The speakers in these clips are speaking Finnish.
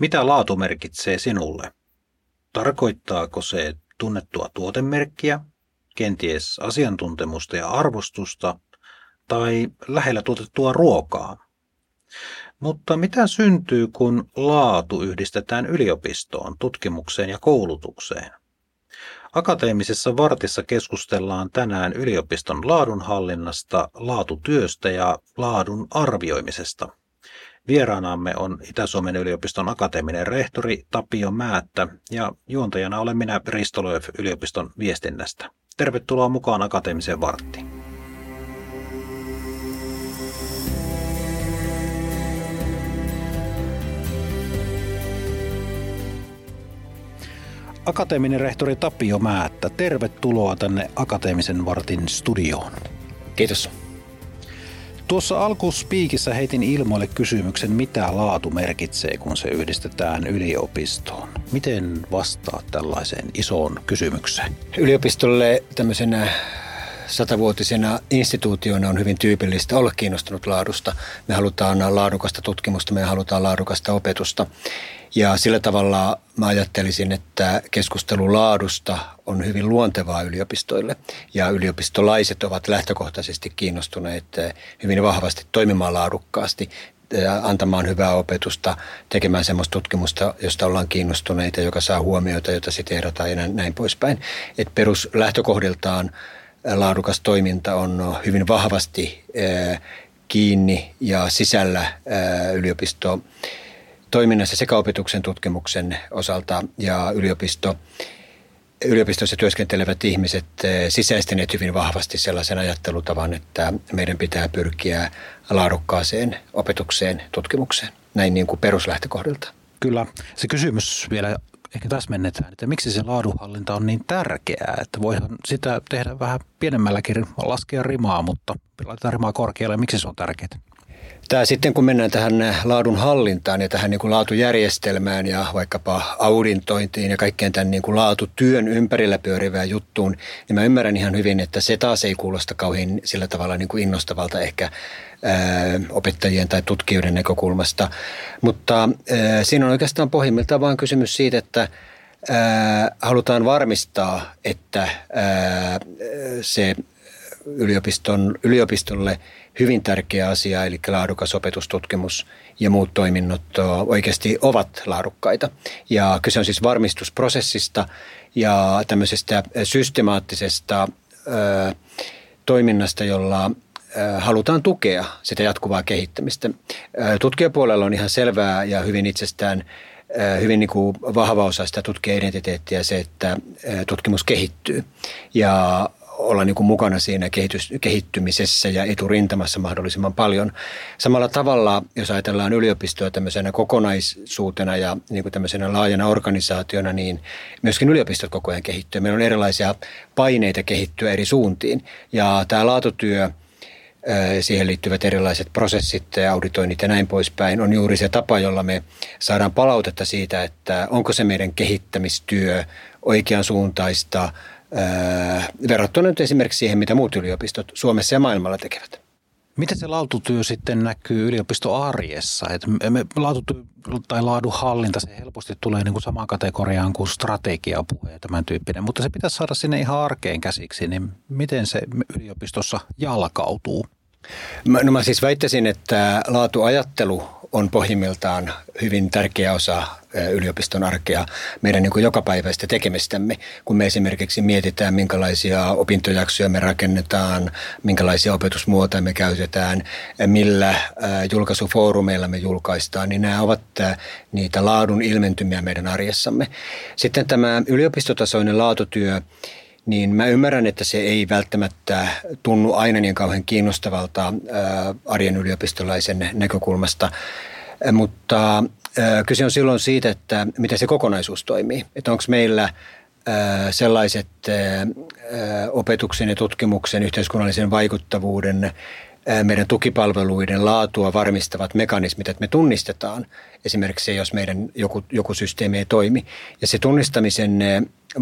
Mitä laatu merkitsee sinulle? Tarkoittaako se tunnettua tuotemerkkiä, kenties asiantuntemusta ja arvostusta tai lähellä tuotettua ruokaa? Mutta mitä syntyy, kun laatu yhdistetään yliopistoon, tutkimukseen ja koulutukseen? Akateemisessa vartissa keskustellaan tänään yliopiston laadunhallinnasta, laatutyöstä ja laadun arvioimisesta. Vieraanamme on Itä-Suomen yliopiston akateeminen rehtori Tapio Määttä ja juontajana olen minä Risto Lööf yliopiston viestinnästä. Tervetuloa mukaan akateemiseen varttiin. Akateeminen rehtori Tapio Määttä, tervetuloa tänne Akateemisen vartin studioon. Kiitos. Tuossa alkuspiikissä heitin ilmoille kysymyksen, mitä laatu merkitsee, kun se yhdistetään yliopistoon. Miten vastaat tällaiseen isoon kysymykseen? Yliopistolle tämmöisenä satavuotisena instituutiona on hyvin tyypillistä olla kiinnostunut laadusta. Me halutaan laadukasta tutkimusta, me halutaan laadukasta opetusta. Ja sillä tavalla mä ajattelisin, että keskustelu laadusta on hyvin luontevaa yliopistoille. Ja yliopistolaiset ovat lähtökohtaisesti kiinnostuneet hyvin vahvasti toimimaan laadukkaasti, antamaan hyvää opetusta, tekemään semmoista tutkimusta, josta ollaan kiinnostuneita, joka saa huomioita, jota sitten ehdotaan ja näin poispäin. Et peruslähtökohdiltaan laadukas toiminta on hyvin vahvasti kiinni ja sisällä yliopisto toiminnassa sekä opetuksen tutkimuksen osalta ja yliopisto, yliopistossa työskentelevät ihmiset sisäistäneet hyvin vahvasti sellaisen ajattelutavan, että meidän pitää pyrkiä laadukkaaseen opetukseen, tutkimukseen, näin niin kuin peruslähtökohdilta. Kyllä. Se kysymys vielä ehkä täsmennetään, että miksi se laadunhallinta on niin tärkeää, että voihan sitä tehdä vähän pienemmälläkin, laskea rimaa, mutta laitetaan rimaa korkealle. Miksi se on tärkeää? Tämä sitten kun mennään tähän laadun hallintaan ja tähän niin kuin laatujärjestelmään ja vaikkapa audintointiin ja kaikkeen tämän niin kuin laatutyön ympärillä pyörivään juttuun, niin mä ymmärrän ihan hyvin, että se taas ei kuulosta kauhean sillä tavalla niin kuin innostavalta ehkä ää, opettajien tai tutkijoiden näkökulmasta. Mutta ää, siinä on oikeastaan pohjimmiltaan vain kysymys siitä, että ää, halutaan varmistaa, että ää, se yliopiston, yliopistolle hyvin tärkeä asia, eli laadukas opetustutkimus ja muut toiminnot oikeasti ovat laadukkaita. Ja kyse on siis varmistusprosessista ja tämmöisestä systemaattisesta ö, toiminnasta, jolla halutaan tukea sitä jatkuvaa kehittämistä. Tutkijapuolella on ihan selvää ja hyvin itsestään hyvin niin kuin vahva osa sitä tutkijaidentiteettiä se, että tutkimus kehittyy. Ja olla niin kuin mukana siinä kehitys, kehittymisessä ja eturintamassa mahdollisimman paljon. Samalla tavalla, jos ajatellaan yliopistoa tämmöisenä kokonaisuutena ja niin kuin tämmöisenä laajana organisaationa, niin myöskin yliopistot koko ajan kehittyy. Meillä on erilaisia paineita kehittyä eri suuntiin ja tämä laatutyö – siihen liittyvät erilaiset prosessit, auditoinnit ja näin poispäin, on juuri se tapa, jolla me saadaan palautetta siitä, että onko se meidän kehittämistyö oikean suuntaista, verrattuna nyt esimerkiksi siihen, mitä muut yliopistot Suomessa ja maailmalla tekevät. Miten se laatutyö sitten näkyy yliopistoarjessa? Et me, laatutyö tai laadunhallinta, se helposti tulee niin kuin samaan kategoriaan kuin strategiapuhe ja tämän tyyppinen, mutta se pitäisi saada sinne ihan arkeen käsiksi, niin miten se yliopistossa jalkautuu? Mä, no mä siis väittäisin, että laatuajattelu on pohjimmiltaan hyvin tärkeä osa yliopiston arkea, meidän niin jokapäiväistä tekemistämme, kun me esimerkiksi mietitään, minkälaisia opintojaksoja me rakennetaan, minkälaisia opetusmuotoja me käytetään, millä julkaisufoorumeilla me julkaistaan, niin nämä ovat niitä laadun ilmentymiä meidän arjessamme. Sitten tämä yliopistotasoinen laatutyö, niin mä ymmärrän, että se ei välttämättä tunnu aina niin kauhean kiinnostavalta arjen yliopistolaisen näkökulmasta, mutta kyse on silloin siitä, että miten se kokonaisuus toimii. Että onko meillä sellaiset opetuksen ja tutkimuksen yhteiskunnallisen vaikuttavuuden meidän tukipalveluiden laatua varmistavat mekanismit, että me tunnistetaan esimerkiksi jos meidän joku, joku systeemi ei toimi. Ja se tunnistamisen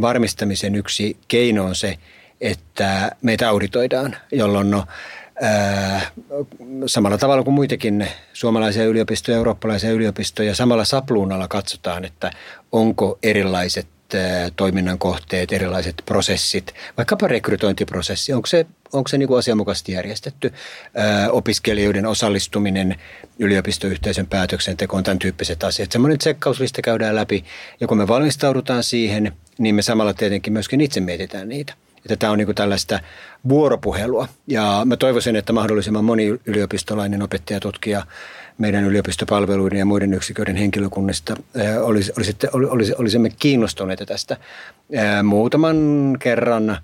varmistamisen yksi keino on se, että meitä auditoidaan, jolloin no, samalla tavalla kuin muitakin suomalaisia yliopistoja, eurooppalaisia yliopistoja, samalla sapluunalla katsotaan, että onko erilaiset toiminnan kohteet, erilaiset prosessit, vaikkapa rekrytointiprosessi, onko se, onko se niin kuin asianmukaisesti järjestetty, opiskelijoiden osallistuminen yliopistoyhteisön päätöksentekoon, tämän tyyppiset asiat. Semmoinen tsekkauslista käydään läpi ja kun me valmistaudutaan siihen, niin me samalla tietenkin myöskin itse mietitään niitä. Että tämä on niin kuin tällaista vuoropuhelua ja mä toivoisin, että mahdollisimman moni yliopistolainen opettaja, tutkija, meidän yliopistopalveluiden ja muiden yksiköiden henkilökunnista olisi, olisi, olisi, olisimme kiinnostuneita tästä muutaman kerran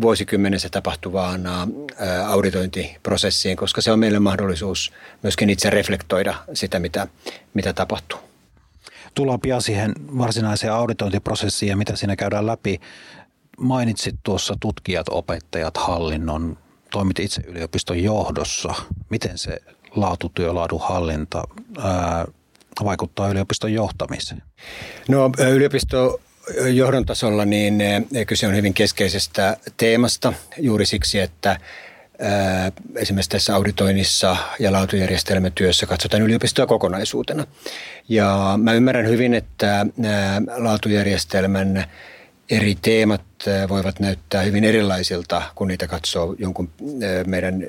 vuosikymmenessä tapahtuvaan auditointiprosessiin, koska se on meille mahdollisuus myöskin itse reflektoida sitä, mitä, mitä tapahtuu. Tullaan pian siihen varsinaiseen auditointiprosessiin ja mitä siinä käydään läpi. Mainitsit tuossa tutkijat, opettajat, hallinnon, toimit itse yliopiston johdossa. Miten se laatutyö, laadunhallinta ää, vaikuttaa yliopiston johtamiseen? No yliopisto johdon tasolla niin kyse on hyvin keskeisestä teemasta juuri siksi, että esimerkiksi tässä auditoinnissa ja laatujärjestelmätyössä katsotaan yliopistoa kokonaisuutena. Ja mä ymmärrän hyvin, että laatujärjestelmän eri teemat voivat näyttää hyvin erilaisilta, kun niitä katsoo jonkun meidän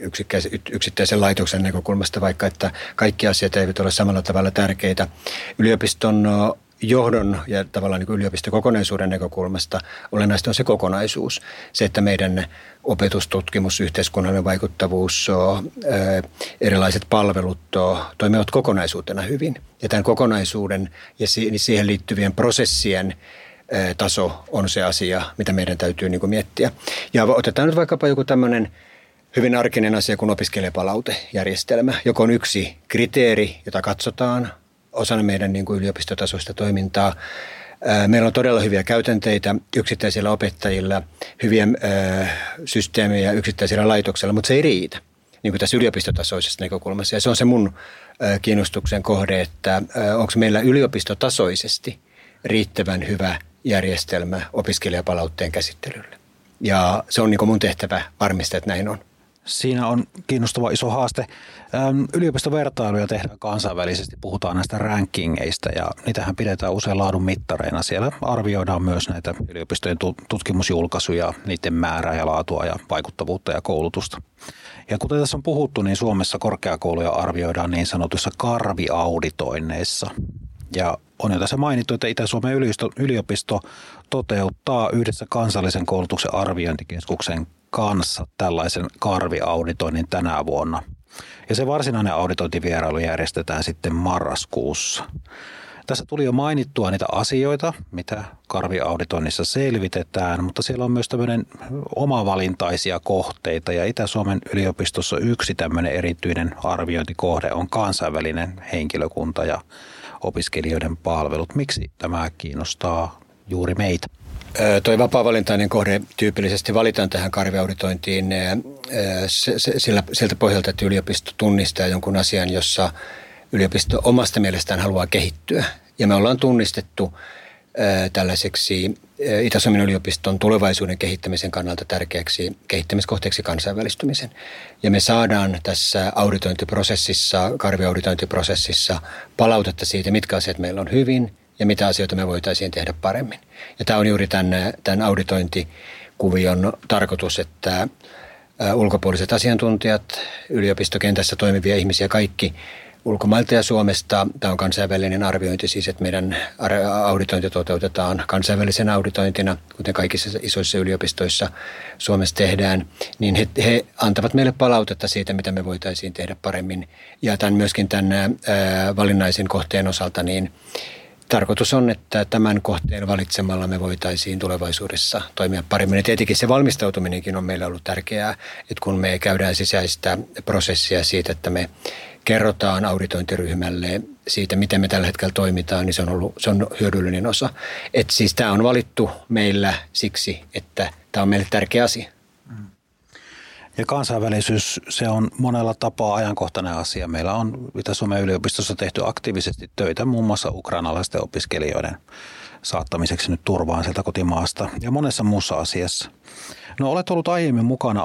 yksittäisen laitoksen näkökulmasta, vaikka että kaikki asiat eivät ole samalla tavalla tärkeitä. Yliopiston johdon ja tavallaan niin yliopistokokonaisuuden näkökulmasta olennaista on se kokonaisuus. Se, että meidän opetustutkimus, yhteiskunnallinen vaikuttavuus, erilaiset palvelut toimivat kokonaisuutena hyvin. Ja tämän kokonaisuuden ja siihen liittyvien prosessien taso on se asia, mitä meidän täytyy niin kuin miettiä. Ja otetaan nyt vaikkapa joku tämmöinen hyvin arkinen asia kuin opiskelijapalautejärjestelmä, joka on yksi kriteeri, jota katsotaan osana meidän niin kuin yliopistotasoista toimintaa. Meillä on todella hyviä käytänteitä yksittäisillä opettajilla, hyviä systeemejä yksittäisillä laitoksilla, mutta se ei riitä niin kuin tässä yliopistotasoisesta näkökulmassa. Ja se on se mun kiinnostuksen kohde, että onko meillä yliopistotasoisesti riittävän hyvä järjestelmä opiskelijapalautteen käsittelylle. Ja se on niin mun tehtävä varmistaa, että näin on. Siinä on kiinnostava iso haaste. Yliopistovertailuja tehdään kansainvälisesti, puhutaan näistä rankingeista ja niitähän pidetään usein laadun mittareina. Siellä arvioidaan myös näitä yliopistojen tutkimusjulkaisuja, niiden määrää ja laatua ja vaikuttavuutta ja koulutusta. Ja kuten tässä on puhuttu, niin Suomessa korkeakouluja arvioidaan niin sanotuissa karviauditoinneissa. Ja on jo tässä mainittu, että Itä-Suomen yliopisto, yliopisto toteuttaa yhdessä kansallisen koulutuksen arviointikeskuksen kanssa tällaisen karviauditoinnin tänä vuonna. Ja se varsinainen auditointivierailu järjestetään sitten marraskuussa. Tässä tuli jo mainittua niitä asioita, mitä karviauditoinnissa selvitetään, mutta siellä on myös tämmöinen omavalintaisia kohteita ja Itä-Suomen yliopistossa yksi tämmöinen erityinen arviointikohde on kansainvälinen henkilökunta ja opiskelijoiden palvelut. Miksi tämä kiinnostaa juuri meitä? Toi vapaa-valintainen kohde tyypillisesti valitaan tähän karviauditointiin sillä, siltä pohjalta, että yliopisto tunnistaa jonkun asian, jossa yliopisto omasta mielestään haluaa kehittyä. Ja me ollaan tunnistettu tällaiseksi Itä-Suomen yliopiston tulevaisuuden kehittämisen kannalta tärkeäksi kehittämiskohteeksi kansainvälistymisen. Ja me saadaan tässä auditointiprosessissa, karviauditointiprosessissa palautetta siitä, mitkä asiat meillä on hyvin ja mitä asioita me voitaisiin tehdä paremmin. Ja tämä on juuri tämän, tämän auditointikuvion tarkoitus, että ulkopuoliset asiantuntijat, yliopistokentässä toimivia ihmisiä, kaikki ulkomailta ja Suomesta. Tämä on kansainvälinen arviointi, siis että meidän auditointi toteutetaan kansainvälisen auditointina, kuten kaikissa isoissa yliopistoissa Suomessa tehdään, niin he, he antavat meille palautetta siitä, mitä me voitaisiin tehdä paremmin. Ja tämän myöskin tämän ää, valinnaisen kohteen osalta, niin Tarkoitus on, että tämän kohteen valitsemalla me voitaisiin tulevaisuudessa toimia paremmin. Ja tietenkin se valmistautuminenkin on meillä ollut tärkeää, että kun me käydään sisäistä prosessia siitä, että me kerrotaan auditointiryhmälle siitä, miten me tällä hetkellä toimitaan, niin se on, ollut, se on hyödyllinen osa. Et siis tämä on valittu meillä siksi, että tämä on meille tärkeä asia. Ja kansainvälisyys, se on monella tapaa ajankohtainen asia. Meillä on Itä-Suomen yliopistossa tehty aktiivisesti töitä muun muassa ukrainalaisten opiskelijoiden saattamiseksi nyt turvaan sieltä kotimaasta ja monessa muussa asiassa. No olet ollut aiemmin mukana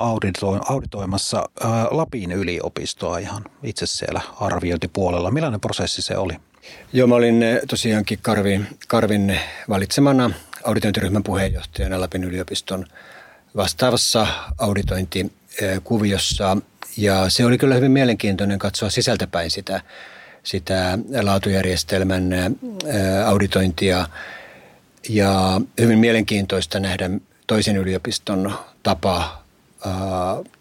auditoimassa ää, Lapin yliopistoa ihan itse siellä arviointipuolella. Millainen prosessi se oli? Joo, mä olin tosiaankin Karvin, Karvin valitsemana auditointiryhmän puheenjohtajana Lapin yliopiston vastaavassa auditointikuviossa. Ja se oli kyllä hyvin mielenkiintoinen katsoa sisältäpäin sitä, sitä laatujärjestelmän auditointia ja hyvin mielenkiintoista nähdä toisen yliopiston tapa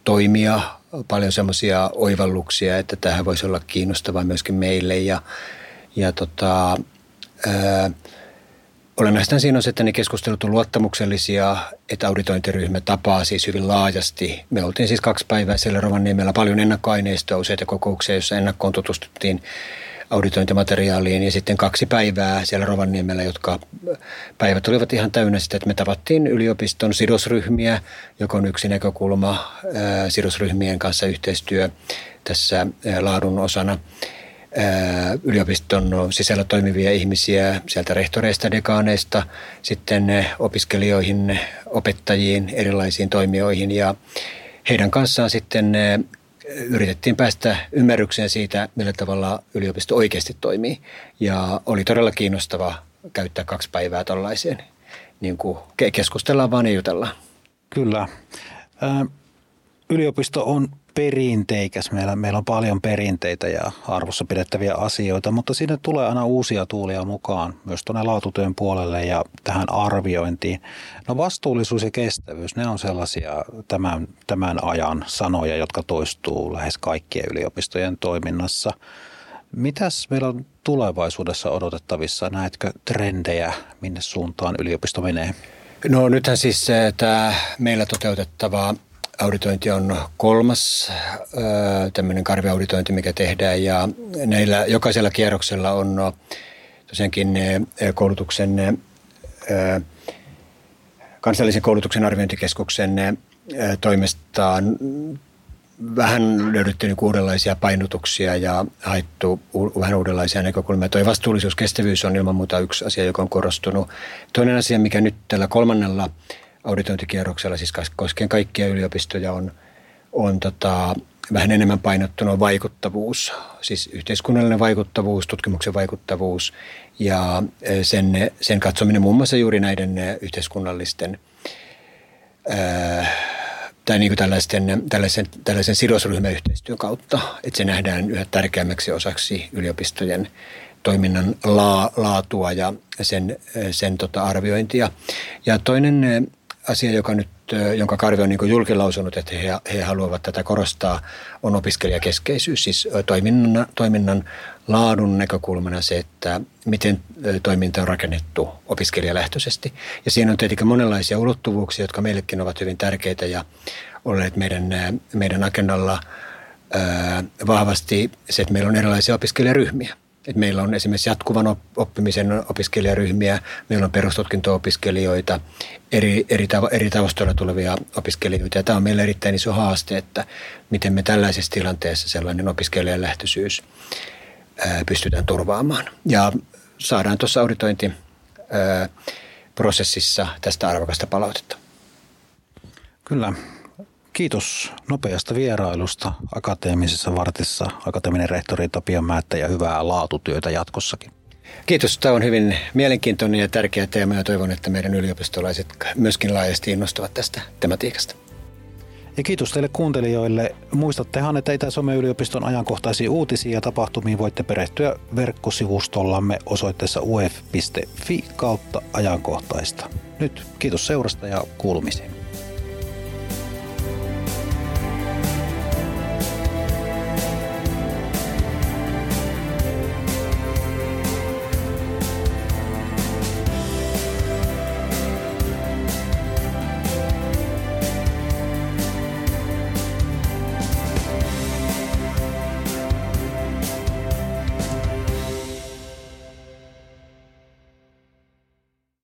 toimia, paljon semmoisia oivalluksia, että tähän voisi olla kiinnostavaa myöskin meille. Ja, ja tota, ää, Olennaista siinä on se, että ne keskustelut on luottamuksellisia, että auditointiryhmä tapaa siis hyvin laajasti. Me oltiin siis kaksi päivää siellä Rovaniemellä. Paljon ennakkoaineistoa, useita kokouksia, joissa ennakkoon tutustuttiin auditointimateriaaliin ja sitten kaksi päivää siellä Rovaniemellä, jotka päivät olivat ihan täynnä sitä, että me tavattiin yliopiston sidosryhmiä, joka on yksi näkökulma sidosryhmien kanssa yhteistyö tässä laadun osana. Yliopiston sisällä toimivia ihmisiä sieltä rehtoreista, dekaaneista, sitten opiskelijoihin, opettajiin, erilaisiin toimijoihin ja heidän kanssaan sitten yritettiin päästä ymmärrykseen siitä, millä tavalla yliopisto oikeasti toimii. Ja oli todella kiinnostava käyttää kaksi päivää tällaiseen. Niin kuin keskustellaan vaan ja jutellaan. Kyllä. Yliopisto on perinteikäs. Meillä, meillä on paljon perinteitä ja arvossa pidettäviä asioita, mutta sinne tulee aina uusia tuulia mukaan myös tuonne laatutyön puolelle ja tähän arviointiin. No vastuullisuus ja kestävyys, ne on sellaisia tämän, tämän ajan sanoja, jotka toistuu lähes kaikkien yliopistojen toiminnassa. Mitäs meillä on tulevaisuudessa odotettavissa? Näetkö trendejä, minne suuntaan yliopisto menee? No nythän siis tämä meillä toteutettava auditointi on kolmas tämmöinen karviauditointi, mikä tehdään ja näillä jokaisella kierroksella on tosiaankin koulutuksen, kansallisen koulutuksen arviointikeskuksen toimestaan vähän löydetty niin uudenlaisia painotuksia ja haettu vähän uudenlaisia näkökulmia. Tuo vastuullisuus, kestävyys on ilman muuta yksi asia, joka on korostunut. Toinen asia, mikä nyt tällä kolmannella auditointikierroksella, siis koskien kaikkia yliopistoja, on, on tota, vähän enemmän painottunut vaikuttavuus, siis yhteiskunnallinen vaikuttavuus, tutkimuksen vaikuttavuus ja e, sen, sen katsominen muun muassa juuri näiden e, yhteiskunnallisten ää, tai niin kuin tällaisten, tällaisen, tällaisen sidosryhmäyhteistyön kautta, että se nähdään yhä tärkeämmäksi osaksi yliopistojen toiminnan laa, laatua ja sen, sen tota arviointia. Ja toinen asia, joka nyt, jonka Karvi on niin julkilausunut, että he, he haluavat tätä korostaa, on opiskelijakeskeisyys. Siis toiminnan, toiminnan laadun näkökulmana se, että miten toiminta on rakennettu opiskelijalähtöisesti. Ja siinä on tietenkin monenlaisia ulottuvuuksia, jotka meillekin ovat hyvin tärkeitä ja olleet meidän, meidän agendalla vahvasti se, että meillä on erilaisia opiskelijaryhmiä. Et meillä on esimerkiksi jatkuvan oppimisen opiskelijaryhmiä, meillä on perustutkinto-opiskelijoita, eri, eri, tavo, eri taustoilla tulevia opiskelijoita. Ja tämä on meille erittäin iso haaste, että miten me tällaisessa tilanteessa sellainen opiskelijalähtöisyys ää, pystytään turvaamaan. Ja saadaan tuossa auditointiprosessissa tästä arvokasta palautetta. Kyllä. Kiitos nopeasta vierailusta akateemisessa vartissa. Akateeminen rehtori Tapio Määttä ja hyvää laatutyötä jatkossakin. Kiitos. Tämä on hyvin mielenkiintoinen ja tärkeä teema ja toivon, että meidän ylioppistolaiset myöskin laajasti innostuvat tästä tematiikasta. Ja kiitos teille kuuntelijoille. Muistattehan, että Itä-Suomen yliopiston ajankohtaisia uutisia ja tapahtumia voitte perehtyä verkkosivustollamme osoitteessa uf.fi kautta ajankohtaista. Nyt kiitos seurasta ja kuulumisiin.